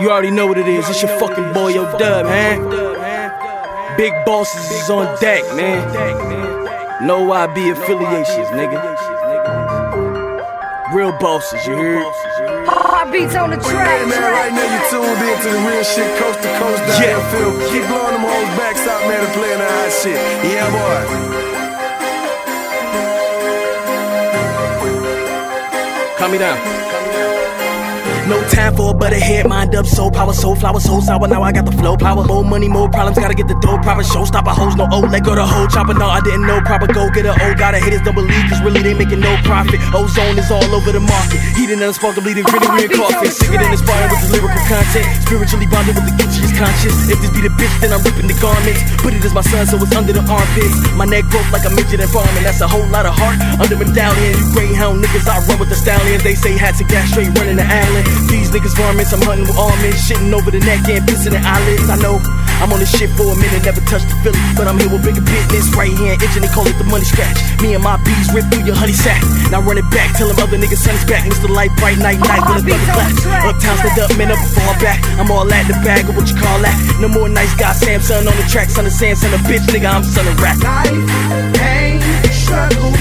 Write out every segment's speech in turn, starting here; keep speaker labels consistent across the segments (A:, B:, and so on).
A: You already know what it is. It's your fucking boy, Yo Dub, man. Big bosses is on deck, man. No YB affiliations, nigga. Real bosses, you heard?
B: Heartbeats on the track.
C: Hey man, right now you tuned in to the real shit coast to coast down
A: Yeah.
C: here, Phil. Keep blowing them hoes backs out, man, and playing that hot shit. Yeah, boy.
A: Calm me down. No time for a butterhead, mind up, soul power, soul flower, soul sour. Now I got the flow power. More money, more problems, gotta get the dough proper. Showstopper, hoes, no O, let go the whole chopper. No, I didn't know proper. Go get a a O, gotta hit don't believe, cause really they making no profit. Ozone is all over the market. Heating and spark, bleeding, gritty, we in coffin. Sicker than inspiring with the lyrical content. Spiritually bonded with the Gucci's conscious. If this be the bitch, then I'm ripping the garments. Put it as my son, so it's under the armpits. My neck broke like a midget and farming. That's a whole lot of heart under medallion. You greyhound niggas, I run with the stallions. They say hats and gas straight running the island. These niggas varmints, I'm hunting with almonds. Shitting over the neck and pissing the eyelids. I know I'm on this shit for a minute, never touched the Philly. But I'm here with bigger business. Right hand itching, they call it the money scratch. Me and my bees rip through your honey sack. Now run it back, tell them other niggas son is back. Mr. Light, bright night, night, with a thunder clap. Uptown, stand up, man, up fall back. I'm all at the bag of what you call that. No more nice guy, Samson on the track. Son of Samson, a bitch, nigga, I'm son of rap.
D: life, pain, struggle,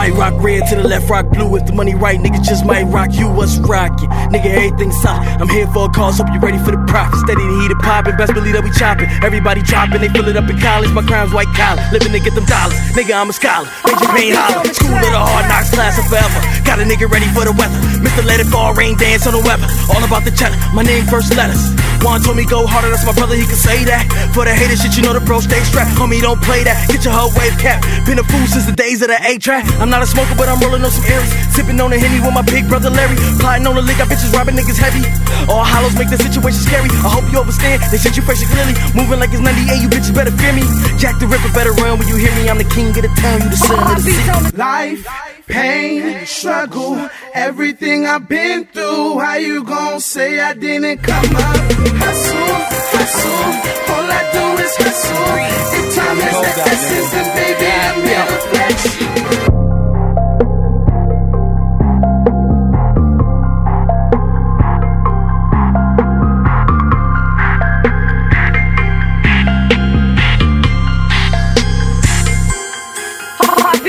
A: right, rock red, to the left, rock blue. If the money right, nigga just might rock you. What's rockin'? Nigga, everything solid. I'm here for a cause, hope you ready for the profit. Steady to heat it poppin', best believe that we choppin'. Everybody droppin', they fill it up in college. My crime's white collar, living to get them dollars. Nigga, I'm a scholar, major pain holler. School of the hard knocks, class of forever. Got a nigga ready for the weather. Mr. Let It Fall, rain dance on the weather. All about the cheddar, my name first letters. Juan told me go harder, that's my brother, he can say that. For the hater shit, you know the bro stay strapped. Homie, don't play that. Get your whole wave cap. Been a fool since the days of the A track. I'm not a smoker, but I'm rolling on some Aries. Sipping on a Henny with my big brother Larry. Plotting on the lick, got bitches robbing niggas heavy. All hollows make the situation scary. I hope you understand. They said you fresh and clearly. Moving like it's 98, you bitches better fear me. Jack the Ripper better run when you hear me. I'm the king of the town, you the son of the city.
B: Heartbeats on the
D: Life, pain, struggle, everything I've been through. How you gon' say I didn't come up? Hustle, Hustle,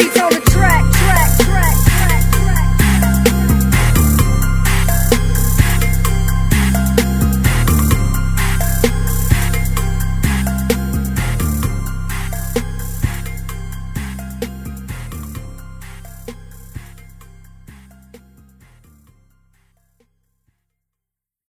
D: beats on the